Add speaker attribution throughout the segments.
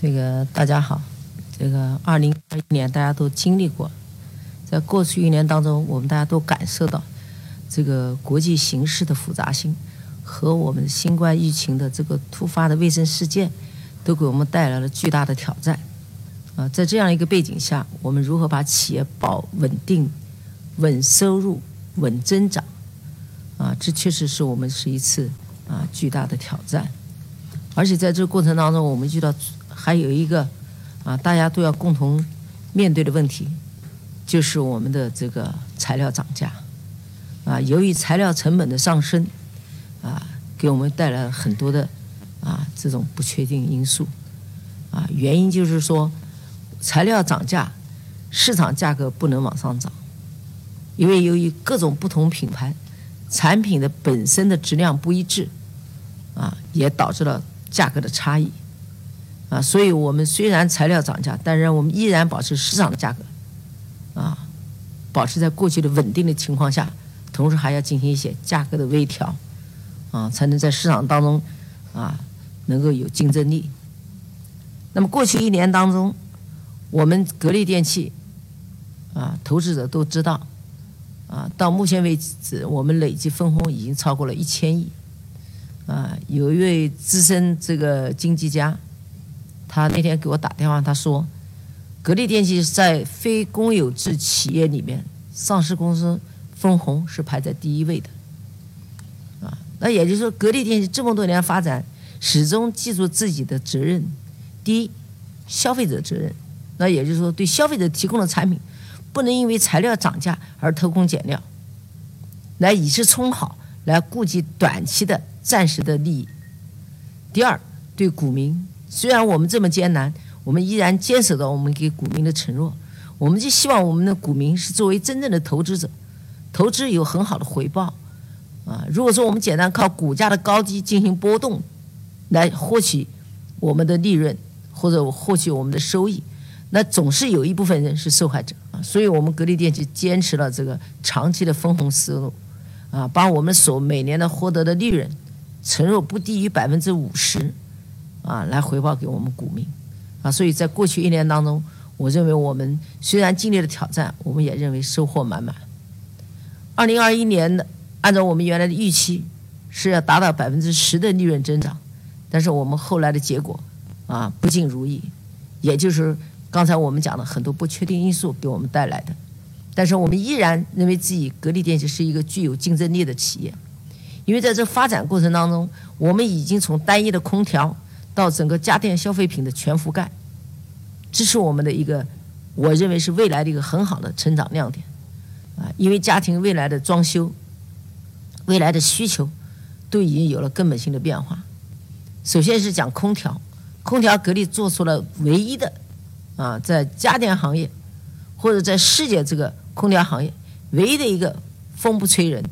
Speaker 1: 这个大家好，这个二零二一年大家都经历过，在过去一年当中，我们大家都感受到这个国际形势的复杂性和我们新冠疫情的这个突发的卫生事件，都给我们带来了巨大的挑战。啊，在这样一个背景下，我们如何把企业保稳定、稳收入、稳增长？啊，这确实是我们是一次啊巨大的挑战。而且在这个过程当中，我们遇到。还有一个啊，大家都要共同面对的问题，就是我们的这个材料涨价啊。由于材料成本的上升啊，给我们带来很多的啊这种不确定因素啊。原因就是说，材料涨价，市场价格不能往上涨，因为由于各种不同品牌产品的本身的质量不一致啊，也导致了价格的差异。啊，所以我们虽然材料涨价，但是我们依然保持市场的价格，啊，保持在过去的稳定的情况下，同时还要进行一些价格的微调，啊，才能在市场当中啊能够有竞争力。那么过去一年当中，我们格力电器啊，投资者都知道，啊，到目前为止，我们累计分红已经超过了一千亿，啊，有一位资深这个经济家。他那天给我打电话，他说，格力电器在非公有制企业里面，上市公司分红是排在第一位的，啊，那也就是说，格力电器这么多年发展，始终记住自己的责任，第一，消费者责任，那也就是说，对消费者提供的产品，不能因为材料涨价而偷工减料，来以次充好，来顾及短期的暂时的利益。第二，对股民。虽然我们这么艰难，我们依然坚守着我们给股民的承诺。我们就希望我们的股民是作为真正的投资者，投资有很好的回报。啊，如果说我们简单靠股价的高低进行波动来获取我们的利润或者获取我们的收益，那总是有一部分人是受害者啊。所以我们格力电器坚持了这个长期的分红思路，啊，把我们所每年的获得的利润承诺不低于百分之五十。啊，来回报给我们股民，啊，所以在过去一年当中，我认为我们虽然经历了挑战，我们也认为收获满满。二零二一年的，按照我们原来的预期，是要达到百分之十的利润增长，但是我们后来的结果，啊，不尽如意，也就是刚才我们讲的很多不确定因素给我们带来的，但是我们依然认为自己格力电器是一个具有竞争力的企业，因为在这发展过程当中，我们已经从单一的空调。到整个家电消费品的全覆盖，这是我们的一个，我认为是未来的一个很好的成长亮点，啊，因为家庭未来的装修，未来的需求，都已经有了根本性的变化。首先是讲空调，空调格力做出了唯一的，啊，在家电行业或者在世界这个空调行业唯一的一个风不吹人，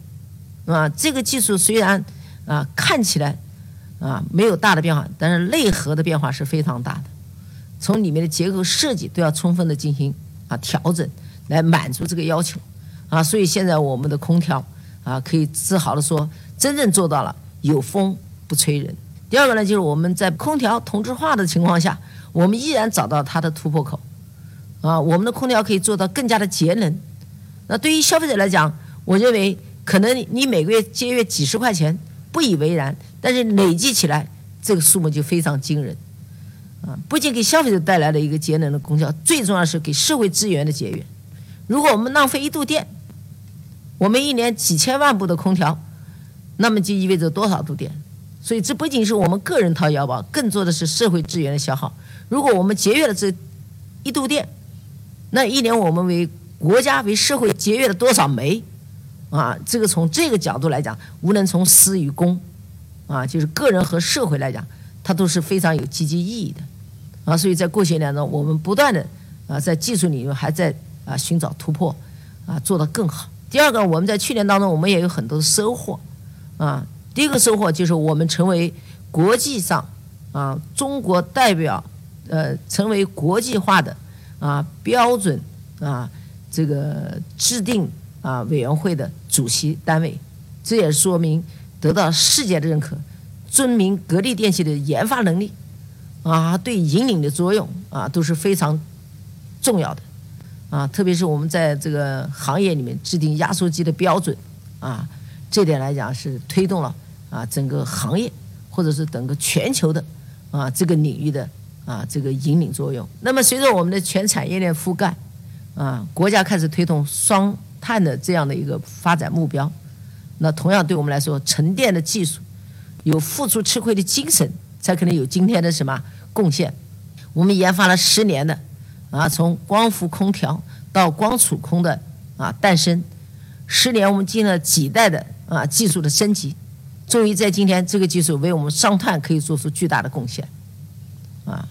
Speaker 1: 啊，这个技术虽然啊看起来。啊，没有大的变化，但是内核的变化是非常大的。从里面的结构设计都要充分的进行啊调整，来满足这个要求啊。所以现在我们的空调啊，可以自豪的说，真正做到了有风不吹人。第二个呢，就是我们在空调同质化的情况下，我们依然找到它的突破口啊。我们的空调可以做到更加的节能。那对于消费者来讲，我认为可能你每个月节约几十块钱不以为然。但是累计起来，这个数目就非常惊人，啊，不仅给消费者带来了一个节能的功效，最重要是给社会资源的节约。如果我们浪费一度电，我们一年几千万部的空调，那么就意味着多少度电？所以这不仅是我们个人掏腰包，更多的是社会资源的消耗。如果我们节约了这一度电，那一年我们为国家为社会节约了多少煤？啊，这个从这个角度来讲，无论从私与公。啊，就是个人和社会来讲，它都是非常有积极意义的，啊，所以在过去两年中，我们不断的啊，在技术领域还在啊寻找突破，啊，做得更好。第二个，我们在去年当中，我们也有很多的收获，啊，第一个收获就是我们成为国际上啊中国代表，呃，成为国际化的啊标准啊这个制定啊委员会的主席单位，这也说明。得到世界的认可，证明格力电器的研发能力，啊，对引领的作用啊都是非常重要的啊，特别是我们在这个行业里面制定压缩机的标准啊，这点来讲是推动了啊整个行业或者是整个全球的啊这个领域的啊这个引领作用。那么随着我们的全产业链覆盖啊，国家开始推动双碳的这样的一个发展目标，那同样对我们来说，沉淀的技术有付出吃亏的精神。才可能有今天的什么贡献？我们研发了十年的啊，从光伏空调到光储空的啊诞生，十年我们经了几代的啊技术的升级，终于在今天这个技术为我们双碳可以做出巨大的贡献。啊，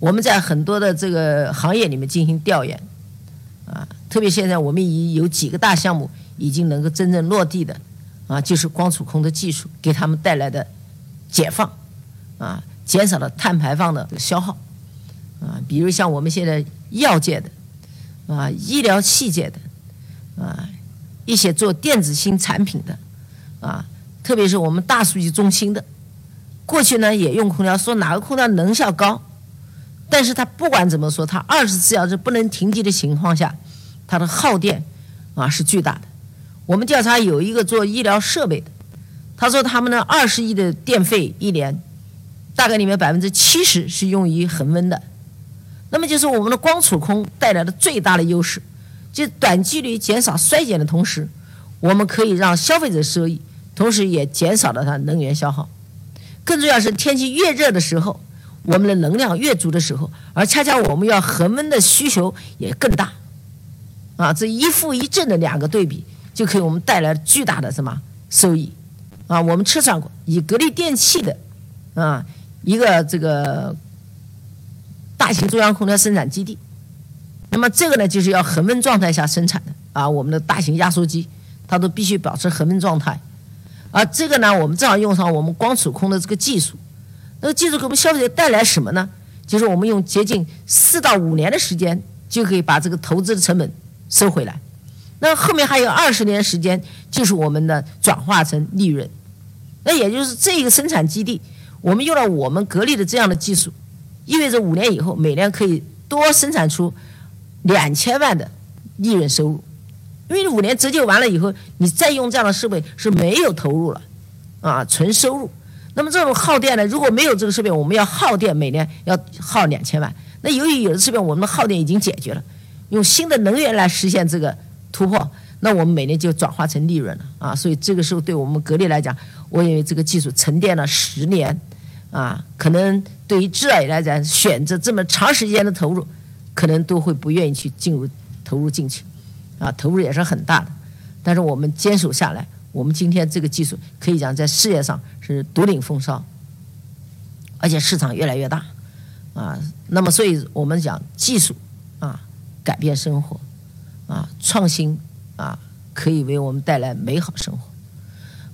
Speaker 1: 我们在很多的这个行业里面进行调研，啊，特别现在我们已有几个大项目已经能够真正落地的，啊，就是光储空的技术给他们带来的解放。啊，减少了碳排放的消耗，啊，比如像我们现在药界的，啊，医疗器械的，啊，一些做电子新产品的，啊，特别是我们大数据中心的，过去呢也用空调，说哪个空调能效高，但是它不管怎么说，它二十四小时不能停机的情况下，它的耗电啊是巨大的。我们调查有一个做医疗设备的，他说他们的二十亿的电费一年。大概里面百分之七十是用于恒温的，那么就是我们的光储空带来的最大的优势，就短距离减少衰减的同时，我们可以让消费者受益，同时也减少了它能源消耗。更重要是天气越热的时候，我们的能量越足的时候，而恰恰我们要恒温的需求也更大，啊，这一负一正的两个对比，就可以我们带来巨大的什么收益？啊，我们测算过，以格力电器的，啊。一个这个大型中央空调生产基地，那么这个呢就是要恒温状态下生产的啊，我们的大型压缩机它都必须保持恒温状态，而这个呢我们正好用上我们光储空的这个技术，那个技术给我们消费者带来什么呢？就是我们用接近四到五年的时间就可以把这个投资的成本收回来，那后面还有二十年时间就是我们的转化成利润，那也就是这个生产基地。我们用了我们格力的这样的技术，意味着五年以后每年可以多生产出两千万的利润收入，因为五年折旧完了以后，你再用这样的设备是没有投入了，啊，纯收入。那么这种耗电呢，如果没有这个设备，我们要耗电每年要耗两千万。那由于有的设备，我们的耗电已经解决了，用新的能源来实现这个突破。那我们每年就转化成利润了。啊，所以这个时候对我们格力来讲，我认为这个技术沉淀了十年，啊，可能对于制造业来讲，选择这么长时间的投入，可能都会不愿意去进入投入进去，啊，投入也是很大的，但是我们坚守下来，我们今天这个技术可以讲在事业上是独领风骚，而且市场越来越大，啊，那么所以我们讲技术啊，改变生活，啊，创新。啊，可以为我们带来美好生活，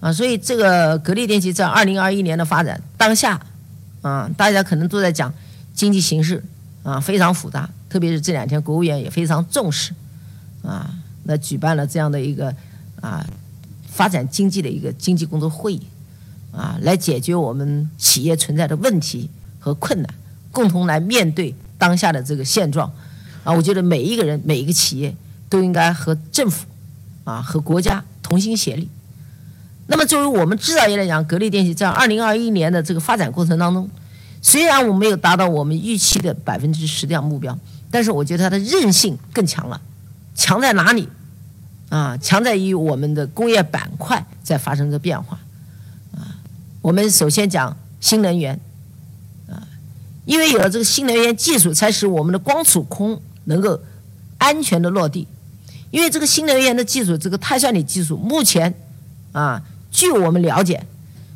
Speaker 1: 啊，所以这个格力电器在二零二一年的发展当下，啊，大家可能都在讲经济形势啊非常复杂，特别是这两天国务院也非常重视，啊，那举办了这样的一个啊发展经济的一个经济工作会议，啊，来解决我们企业存在的问题和困难，共同来面对当下的这个现状，啊，我觉得每一个人每一个企业都应该和政府。啊，和国家同心协力。那么，作为我们制造业来讲，格力电器在二零二一年的这个发展过程当中，虽然我没有达到我们预期的百分之十这样目标，但是我觉得它的韧性更强了。强在哪里？啊，强在于我们的工业板块在发生着变化。啊，我们首先讲新能源。啊，因为有了这个新能源技术，才使我们的光储空能够安全的落地。因为这个新能源的技术，这个碳酸锂技术，目前，啊，据我们了解，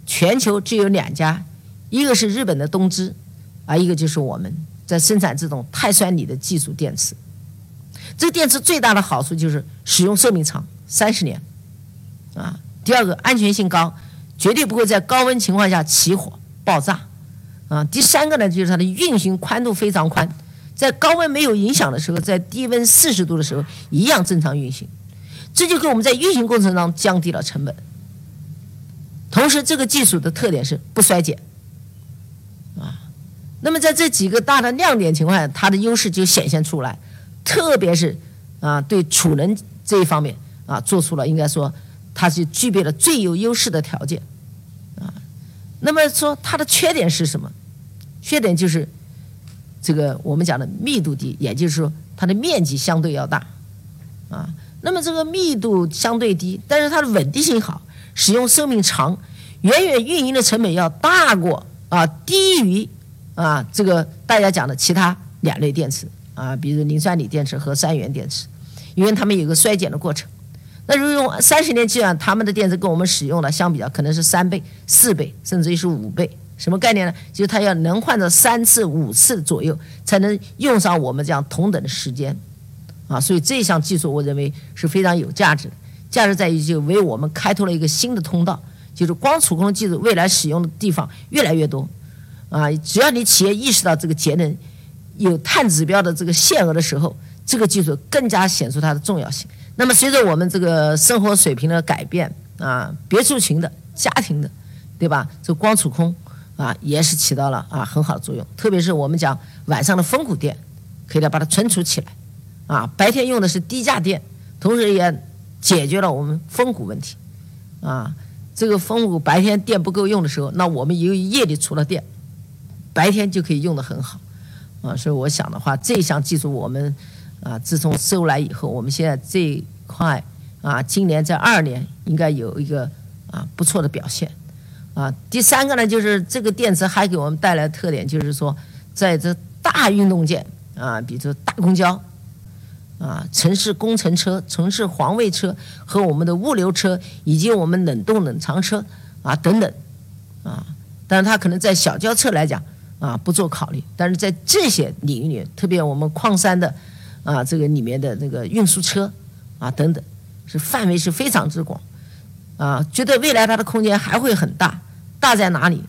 Speaker 1: 全球只有两家，一个是日本的东芝，啊，一个就是我们在生产这种碳酸锂的技术电池。这电池最大的好处就是使用寿命长，三十年，啊，第二个安全性高，绝对不会在高温情况下起火爆炸，啊，第三个呢就是它的运行宽度非常宽。在高温没有影响的时候，在低温四十度的时候一样正常运行，这就给我们在运行过程当中降低了成本。同时，这个技术的特点是不衰减，啊，那么在这几个大的亮点情况下，它的优势就显现出来，特别是啊对储能这一方面啊做出了应该说它是具备了最有优势的条件啊。那么说它的缺点是什么？缺点就是这个我们讲的密度低，也就是说它的面积相对要大啊。那么这个密度相对低，但是它的稳定性好，使用寿命长，远远运营的成本要大过啊低于。啊，这个大家讲的其他两类电池啊，比如磷酸锂电池和三元电池，因为它们有个衰减的过程。那如果用三十年计算，他们的电池跟我们使用的相比较，可能是三倍、四倍，甚至于是五倍。什么概念呢？就是它要能换到三次、五次左右，才能用上我们这样同等的时间。啊，所以这项技术我认为是非常有价值的。价值在于就为我们开拓了一个新的通道，就是光储空技术未来使用的地方越来越多。啊，只要你企业意识到这个节能有碳指标的这个限额的时候，这个技术更加显出它的重要性。那么，随着我们这个生活水平的改变啊，别墅群的、家庭的，对吧？这光储空啊，也是起到了啊很好的作用。特别是我们讲晚上的峰谷电，可以来把它存储起来啊。白天用的是低价电，同时也解决了我们峰谷问题啊。这个峰谷白天电不够用的时候，那我们由于夜里储了电。白天就可以用得很好，啊，所以我想的话，这项技术我们啊，自从收来以后，我们现在这一块啊，今年在二年应该有一个啊不错的表现，啊，第三个呢，就是这个电池还给我们带来特点，就是说在这大运动件啊，比如说大公交啊、城市工程车、城市环卫车和我们的物流车以及我们冷冻冷藏车啊等等啊，但是它可能在小轿车来讲。啊，不做考虑，但是在这些领域里，特别我们矿山的啊，这个里面的那个运输车啊等等，是范围是非常之广啊。觉得未来它的空间还会很大，大在哪里？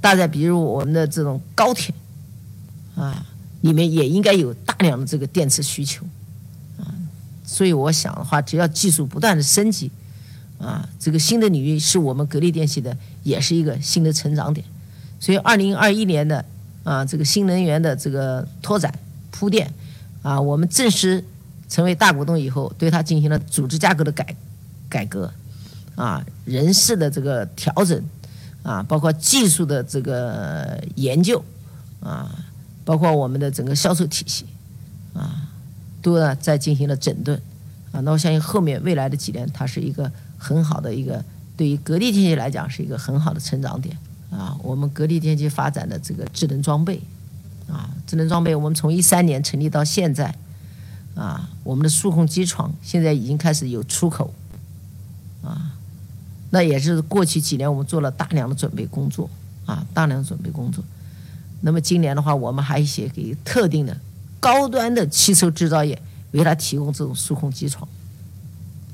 Speaker 1: 大在比如我们的这种高铁啊，里面也应该有大量的这个电池需求啊。所以我想的话，只要技术不断的升级啊，这个新的领域是我们格力电器的也是一个新的成长点。所以，二零二一年的啊，这个新能源的这个拓展铺垫啊，我们正式成为大股东以后，对它进行了组织架构的改改革啊，人事的这个调整啊，包括技术的这个研究啊，包括我们的整个销售体系啊，都呢在进行了整顿啊。那我相信后面未来的几年，它是一个很好的一个对于格力电器来讲是一个很好的成长点。啊，我们格力电器发展的这个智能装备，啊，智能装备，我们从一三年成立到现在，啊，我们的数控机床现在已经开始有出口，啊，那也是过去几年我们做了大量的准备工作，啊，大量准备工作。那么今年的话，我们还写给特定的高端的汽车制造业，为它提供这种数控机床，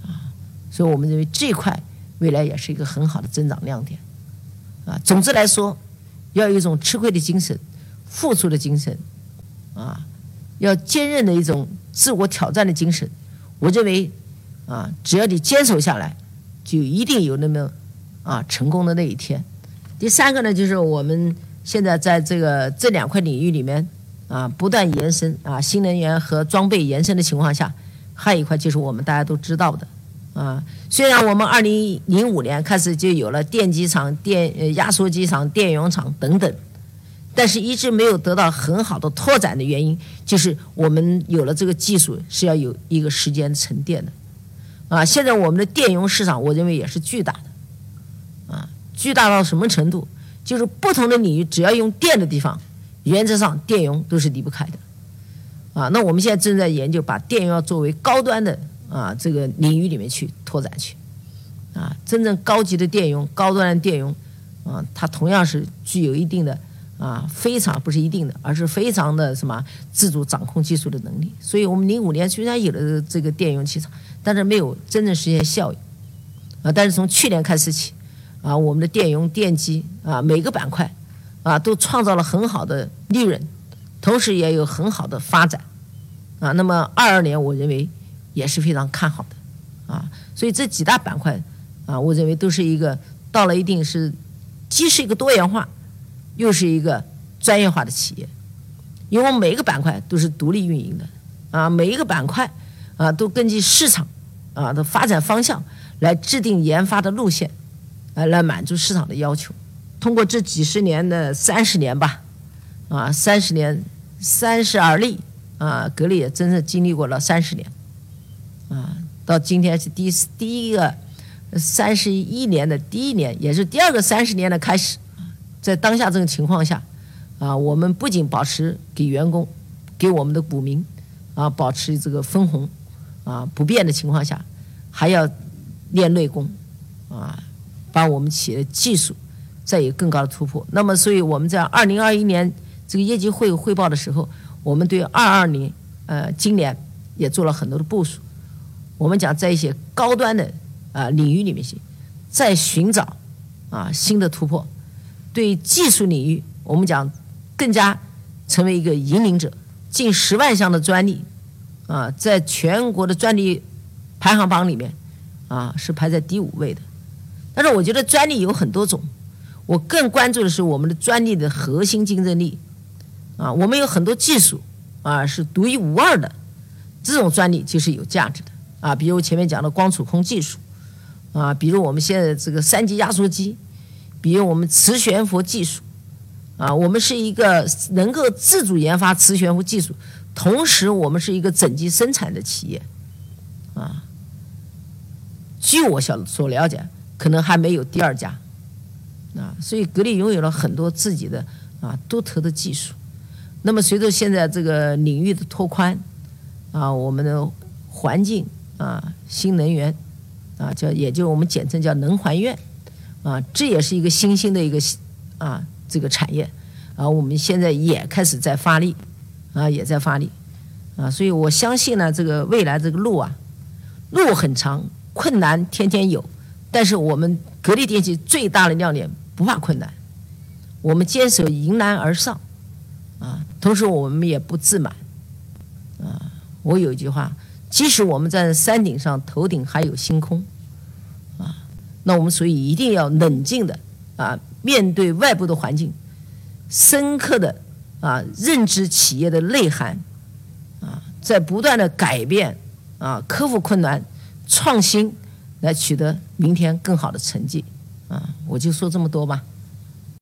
Speaker 1: 啊，所以我们认为这块未来也是一个很好的增长亮点。啊，总之来说，要有一种吃亏的精神，付出的精神，啊，要坚韧的一种自我挑战的精神。我认为，啊，只要你坚守下来，就一定有那么啊成功的那一天。第三个呢，就是我们现在在这个这两块领域里面啊，不断延伸啊，新能源和装备延伸的情况下，还有一块就是我们大家都知道的。啊，虽然我们二零零五年开始就有了电机厂、电压缩机厂、电源厂等等，但是一直没有得到很好的拓展的原因，就是我们有了这个技术是要有一个时间沉淀的。啊，现在我们的电容市场，我认为也是巨大的，啊，巨大到什么程度？就是不同的领域，只要用电的地方，原则上电容都是离不开的。啊，那我们现在正在研究把电容作为高端的。啊，这个领域里面去拓展去，啊，真正高级的电容、高端的电容，啊，它同样是具有一定的啊，非常不是一定的，而是非常的什么自主掌控技术的能力。所以，我们零五年虽然有了这个电容器厂，但是没有真正实现效益，啊，但是从去年开始起，啊，我们的电容、电机啊，每个板块啊，都创造了很好的利润，同时也有很好的发展，啊，那么二二年，我认为。也是非常看好的，啊，所以这几大板块，啊，我认为都是一个到了一定是，既是一个多元化，又是一个专业化的企业，因为我们每一个板块都是独立运营的啊，每一个板块啊都根据市场啊的发展方向来制定研发的路线，啊，来满足市场的要求。通过这几十年的三十年吧，啊，三十年三十而立啊，格力也真正经历过了三十年，啊，到今天是第第一个。三十一年的第一年，也是第二个三十年的开始，在当下这种情况下，啊，我们不仅保持给员工、给我们的股民，啊，保持这个分红，啊不变的情况下，还要练内功，啊，把我们企业的技术再有更高的突破。那么，所以我们在二零二一年这个业绩会汇报的时候，我们对二二年，呃，今年也做了很多的部署。我们讲在一些高端的。啊，领域里面去，再寻找啊新的突破。对技术领域，我们讲更加成为一个引领者。近十万项的专利啊，在全国的专利排行榜里面啊，是排在第五位的。但是我觉得专利有很多种，我更关注的是我们的专利的核心竞争力啊。我们有很多技术啊是独一无二的，这种专利就是有价值的啊。比如前面讲的光储控技术。啊，比如我们现在这个三级压缩机，比如我们磁悬浮技术，啊，我们是一个能够自主研发磁悬浮技术，同时我们是一个整机生产的企业，啊，据我小所了解，可能还没有第二家，啊，所以格力拥有了很多自己的啊独特的技术。那么随着现在这个领域的拓宽，啊，我们的环境啊，新能源。啊，叫也就我们简称叫能环院，啊，这也是一个新兴的一个啊这个产业，啊，我们现在也开始在发力，啊，也在发力，啊，所以我相信呢，这个未来这个路啊，路很长，困难天天有，但是我们格力电器最大的亮点不怕困难，我们坚守迎难而上，啊，同时我们也不自满，啊，我有一句话。即使我们在山顶上，头顶还有星空，啊，那我们所以一定要冷静的啊，面对外部的环境，深刻的啊认知企业的内涵，啊，在不断的改变啊，克服困难，创新，来取得明天更好的成绩，啊，我就说这么多吧。